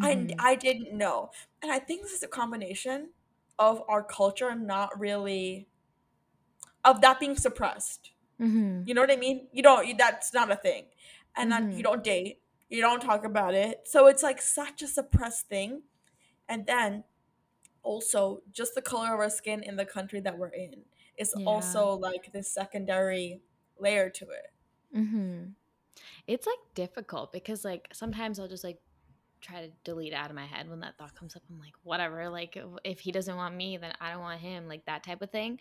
Mhm. I I didn't know and I think this is a combination of our culture and not really of that being suppressed Mhm. you know what I mean? You don't. You, that's not a thing, and then Mhm. you don't date. You don't talk about it. So it's like such a suppressed thing, and then also just the color of our skin in the country that we're in is Yeah. also like this secondary layer to it. Mm-hmm. It's like difficult because like sometimes I'll just like try to delete out of my head when that thought comes up. I'm like, whatever. Like if he doesn't want me, then I don't want him. Like that type of thing.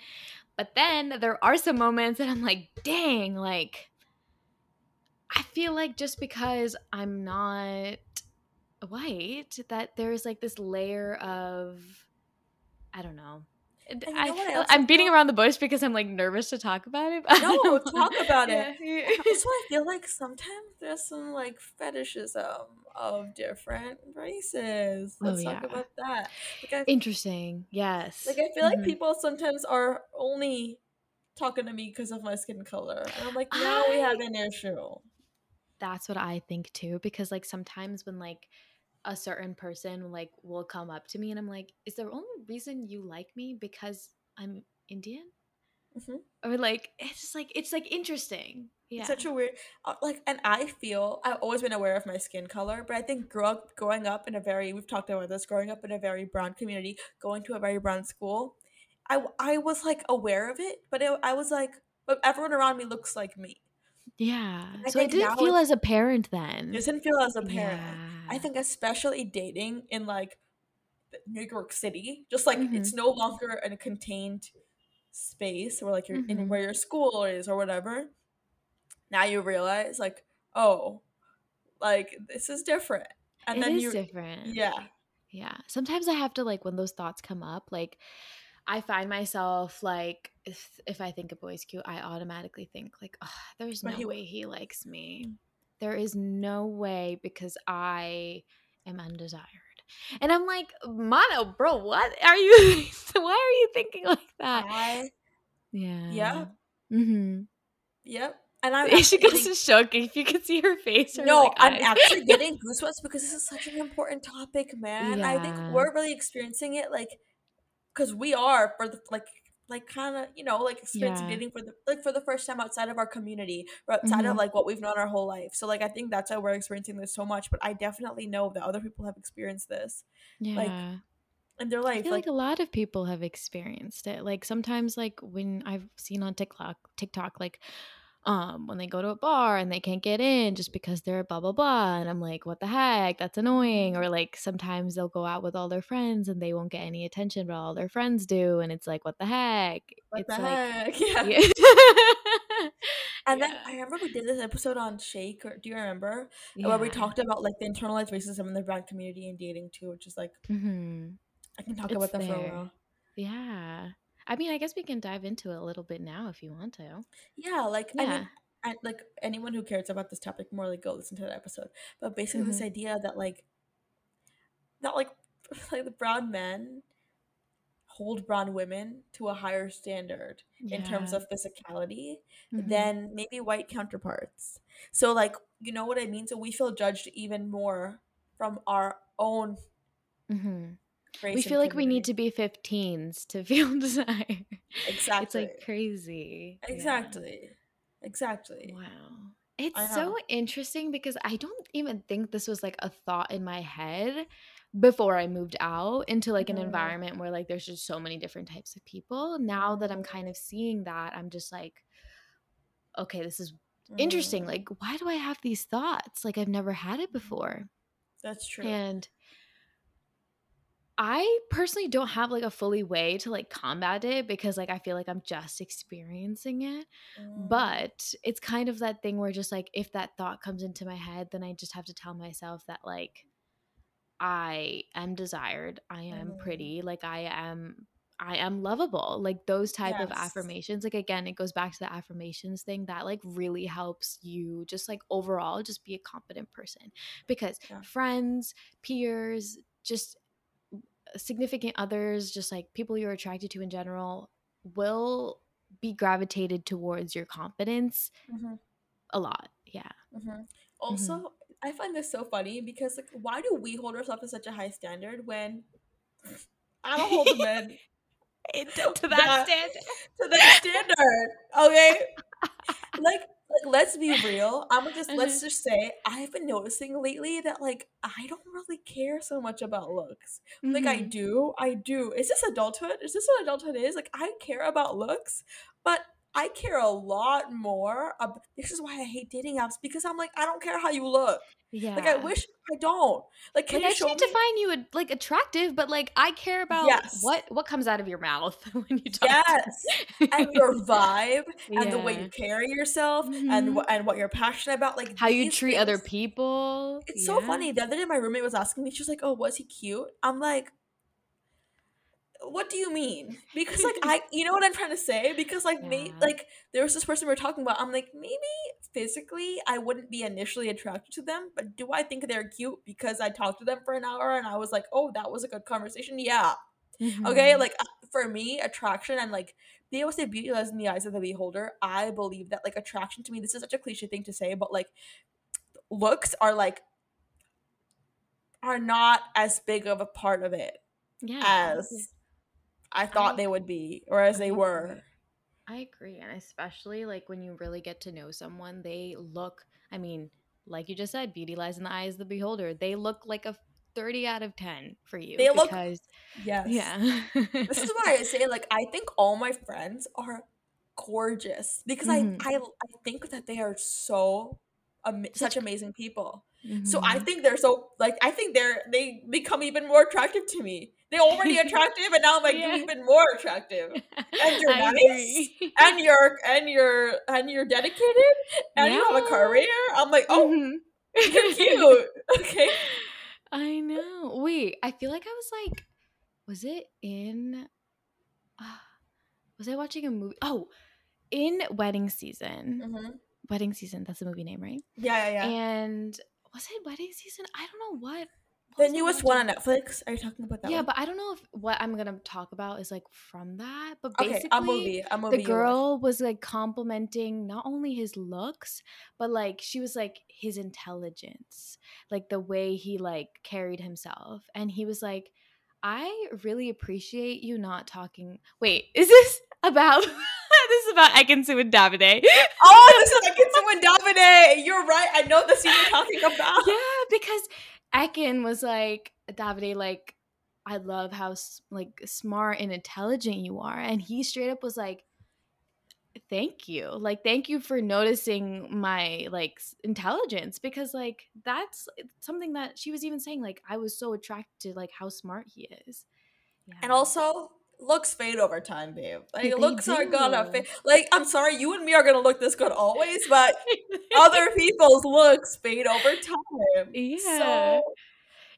But then there are some moments that I'm like, dang, like I feel like just because I'm not white, that there's like this layer of I don't know. I, I I'm beating around the bush because I'm like nervous to talk about it. I No, talk about yeah. it. Also, I feel like sometimes there's some like fetishism of different races. Oh, Let's talk yeah. about that. Like I, Interesting. Yes. like I feel like Mhm. people sometimes are only talking to me because of my skin color, and I'm like, now we have an issue. That's what I think too. Because like sometimes when like a certain person like will come up to me and I'm like, is there only reason you like me because I'm Indian? Mhm. Or like it's just like it's like interesting. Yeah. It's such a weird, uh, like, and I feel I've always been aware of my skin color, but I think grow up, growing up in a very, we've talked about this, growing up in a very brown community, going to a very brown school, I, I was like aware of it, but it, I was like, but everyone around me looks like me. Yeah. I So it didn't feel as apparent then. It doesn't feel as apparent. I Yeah. think especially dating in like New York City, just like Mm-hmm. it's no longer in a contained space where like you're in Mhm. where your school is or whatever. Now you realize like, oh, like this is different. And It then is you different. Yeah. Yeah. Sometimes I have to like when those thoughts come up, like I find myself like if if I think a boy's cute, I automatically think like, oh, there's no he- way he likes me. There is no way because I am undesired. And I'm like, Mono, bro, what are you why are you thinking like that? I Yeah. yeah. Mm-hmm. Yep. And I'm She goes getting- to shook if you could see her face. her, No, like, I'm actually getting goosebumps because this is such an important topic, man. I think we're really experiencing it, like, because we are for the like, like kind of you know like experiencing Yeah. dating for the like for the first time outside of our community or outside of Mhm. like what we've known our whole life. So like I think that's why we're experiencing this so much. But I definitely know that other people have experienced this yeah. in their I life. feel Like, like, a lot of people have experienced it. Like sometimes, like when I've seen on TikTok, TikTok, like um when they go to a bar and they can't get in just because they're blah blah blah, and I'm like, what the heck? That's annoying. Or like sometimes they'll go out with all their friends and they won't get any attention, but all their friends do, and it's like, what the heck? what it's the like, heck? Yeah. yeah. And then I remember we did this episode on Shake. Or do you remember? yeah. Where we talked about like the internalized racism in the brown community and dating too, which is like mm-hmm. I can talk It's about that for a while. Yeah. I mean, I guess we can dive into it a little bit now if you want to. Yeah, like I Yeah. mean, and like anyone who cares about this topic more, like go listen to that episode. But basically, this Mhm. idea that like that like like the brown men hold brown women to a higher standard in terms of physicality Mhm. than maybe white counterparts. So like you know what I mean. So we feel judged even more from our own Mhm. We feel like we need to be 15s to feel desire. exactly It's like crazy. Yeah. exactly exactly. Wow. It's so interesting because I don't even think this was like a thought in my head before I moved out into like an Mhm. environment where like there's just so many different types of people. Now that I'm kind of seeing that, I'm just like, okay, this is interesting. Mm, Like, why do I have these thoughts? Like, I've never had it Mhm. before. that's true. And I personally don't have like a fully way to like combat it because like I feel like I'm just experiencing it. Mm, But it's kind of that thing where just like if that thought comes into my head, then I just have to tell myself that like I am desired, I am Mhm. pretty, like I am I am lovable. Like those type of affirmations. Like again, it goes back to the affirmations thing that like really helps you just like overall just be a competent person. Because Yeah. friends, peers, just significant others, just like people you're attracted to in general, will be gravitated towards your confidence Mhm. a lot. Yeah. hmm Also, I find this so funny because like, why do we hold ourselves to such a high standard when I don't hold the men to that standard. to that standard? Okay, like, like let's be real. I'm just let's Uh-huh. just say I've been noticing lately that like I don't really care so much about looks. Like I Mhm. do, I do. Is this adulthood? Is this what adulthood is? Like I care about looks, but I care a lot more. Ab- this is why I hate dating apps because I'm like I don't care how you look. Yeah. Like I wish I don't. Like can like I you show just me? to find you like attractive, but like I care about Yes. what what comes out of your mouth when you talk. Yes, and your vibe and the way you carry yourself Mhm. and what and what you're passionate about. Like how you treat other people. It's so funny. The other day, my roommate was asking me. She was like, "Oh, was he cute?" I'm like, what do you mean? Because like I, you know what I'm trying to say? Because like me, like there was this person we were talking about. I'm like maybe physically I wouldn't be initially attracted to them, but do I think they're cute because I talked to them for an hour and I was like, oh, that was a good conversation? Yeah. Okay, Mhm. like uh, for me, attraction and like they always say beauty lies in the eyes of the beholder. I believe that like attraction to me, this is such a cliche thing to say, but like looks are like are not as big of a part of it yeah. as I thought I- they would be or as they were. I agree. And especially like when you really get to know someone, they look, I mean, like you just said, beauty lies in the eyes of the beholder. They look like a 30 out of 10 for you. They look- because, Yes. yeah. This is why I say like I think all my friends are gorgeous because Mhm. I, I I think that they are so Such- amazing people. So I Mhm. think they're so like I think they're they become even more attractive to me. They're already attractive, and now I'm like Yeah. even more attractive. And you're nice, agree. and you're and you're and you're dedicated, and you have a Yeah. career. I'm like, oh, Mhm. you're cute. Okay. I know. Wait, I feel like I was like, was it in? Uh, was I watching a movie? Oh, in Wedding Season. hmm Wedding Season. That's the movie name, right? Yeah, yeah, yeah. And was it Wedding Season? I don't know what. what the newest one on Netflix. Are you talking about that? Yeah, one? but I don't know if what I'm gonna talk about is like from that. But okay, basically, a movie. A movie. the girl was like complimenting not only his looks but like she was like his intelligence like the way he like carried himself and he was like i really appreciate you not talking wait is this about this is about Ekin and Davide Oh, this is Ekin and Davide. You're right. I know the scene you're talking about. yeah because Ekin was like Davide like I love how like smart and intelligent you are and he straight up was like thank you like thank you for noticing my like intelligence because like that's something that she was even saying like I was so attracted to like how smart he is yeah. And also, looks fade over time, babe. Like They looks are gonna fade. Like I'm sorry, you and me are gonna look this good always, but other people's looks fade over time. Yeah. So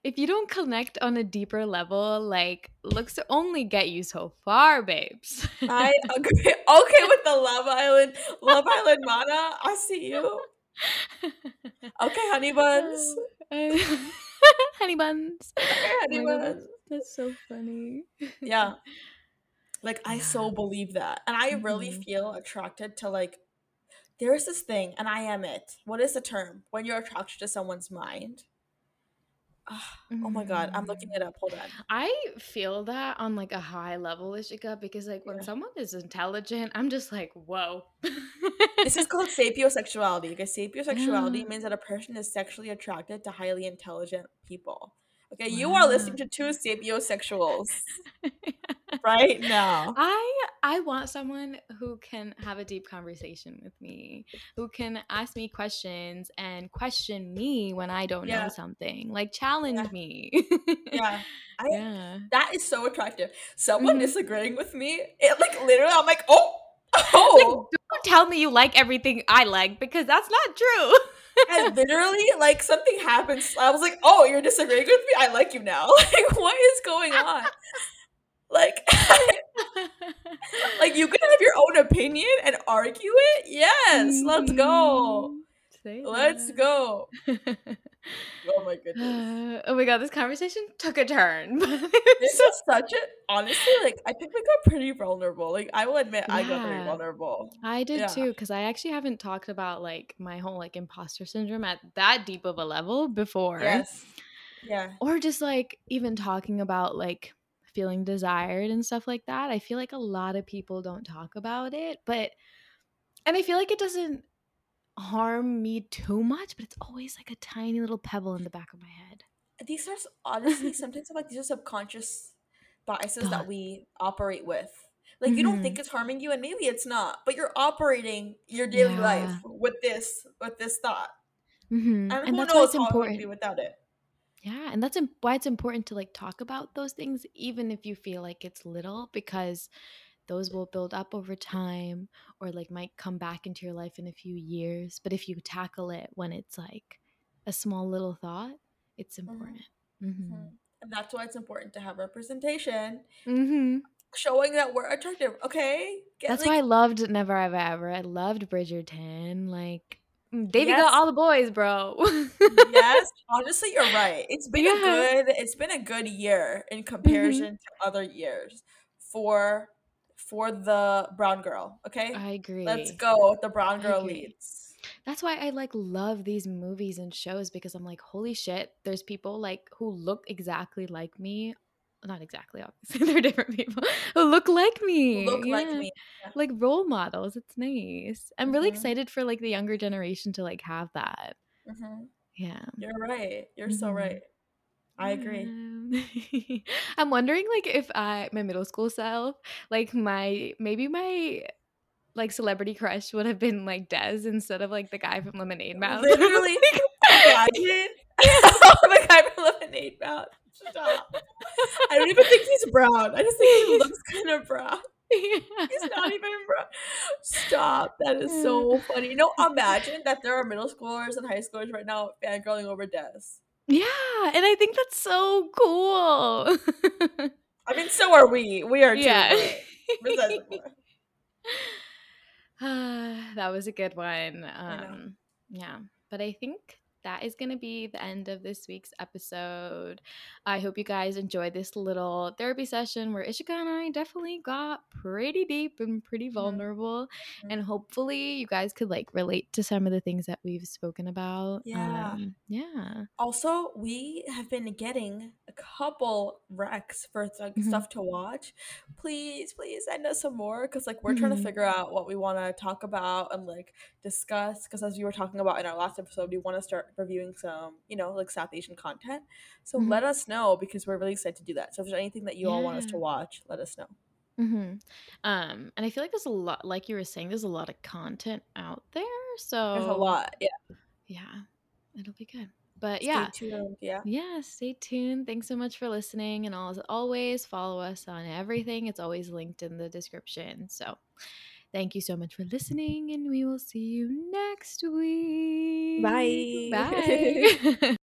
if you don't connect on a deeper level like looks only get you so far babes I agree. Okay with the Love Island, Love Island Mana. I see you. Okay, honey buns. Honey buns. Honey Oh my God. That's so funny. Yeah. Like I Yeah. so believe that. And I really Mhm. feel attracted to like there's this thing, and I am it. What is the term? When you're attracted to someone's mind. Oh my god, I'm looking Mm. it up. Hold on. I feel that on like a high level, Ishika, because like when Yeah. someone is intelligent, I'm just like, whoa. This is called sapiosexuality. Because sapiosexuality Yeah. means that a person is sexually attracted to highly intelligent people. Okay, you are listening to two sapiosexuals right now. I I want someone who can have a deep conversation with me, who can ask me questions and question me when I don't Yeah. know something, like challenge Yeah. me. Yeah. I yeah. that is so attractive. Someone Mhm. disagreeing with me, it like literally I'm like, oh, Like, oh. don't tell me you like everything I like because that's not true. and literally like something happens. I was like, oh, you're disagreeing with me? I like you now. Like, what is going on? Like like you can have your own opinion and argue it. Yes, let's go. Mhm. Say Let's go. Oh my goodness. Uh, oh my god, this conversation took a turn. This is such a honestly, like I think we got pretty vulnerable. Like I will admit I got pretty vulnerable. I did Yeah. too, because I actually haven't talked about like my whole like imposter syndrome at that deep of a level before. Yes. Yeah. Or just like even talking about like feeling desired and stuff like that. I feel like a lot of people don't talk about it, but and I feel like it doesn't harm me too much, but it's always like a tiny little pebble in the back of my head. These are honestly sometimes like these are subconscious biases that we operate with. Like you don't think it's harming you, and maybe it's not, but you're operating your daily life with this with this thought, hmm and, And who knows how it would important. be without it. Yeah, and that's im- why it's important to like talk about those things, even if you feel like it's little, because those will build up over time or like might come back into your life in a few years. But if you tackle it when it's like a small little thought, it's important. hmm Mhm. And that's why it's important to have representation, Mm-hmm. showing that we're attractive. Okay, Get, That's like, why I loved Never Have I Ever. I loved Bridgerton. Like mm, Devi Yes. got all the boys, bro. yes, honestly, you're right. It's been a good. It's been a good year in comparison to other years for for the brown girl. Okay, I agree. let's go the brown girl leads. That's why I like love these movies and shows because I'm like, holy shit, there's people like who look exactly like me. Not exactly, obviously. They're different people who look like me. Look like Yeah. me. Like role models. It's nice. I'm really Mhm. excited for like the younger generation to like have that. hmm Yeah. You're right. You're so Mhm. right. I agree. agree. I'm wondering like if I my middle school self, like my maybe my like celebrity crush would have been like Des instead of like the guy from Lemonade Mouth. Literally, imagine the guy from Lemonade Mouth. Stop. I don't even think he's brown. I just think he looks kind of brown. He's not even brown. Stop. That is so funny. No, imagine that there are middle schoolers and high schoolers right now fangirling over Des. Yeah, and I think that's so cool. I mean, so are we. We are too. yeah. but besides the point. that was a good one. Um, yeah, but I think that is going to be the end of this week's episode. I hope you guys enjoyed this little therapy session where Ishika and I definitely got pretty deep and pretty vulnerable. Mhm. And hopefully, you guys could like relate to some of the things that we've spoken about. Yeah. Um, yeah. Also, we have been getting a couple recs for like Mhm. stuff to watch. Please, please send us some more because like we're trying Mhm. to figure out what we want to talk about and like discuss. Because as we were talking about in our last episode, we want to start reviewing some, you know, like South Asian content. So Mhm. let us know because we're really excited to do that. So if there's anything that you all want us to watch, let us know. hmm Um, and I feel like there's a lot, like you were saying, there's a lot of content out there. So There's a lot. Yeah. Yeah, it'll be good. But Stay yeah, tuned. Yeah. yeah, stay tuned. Thanks so much for listening. And as always, follow us on everything. It's always linked in the description. So thank you so much for listening, and we will see you next week. Bye. Bye.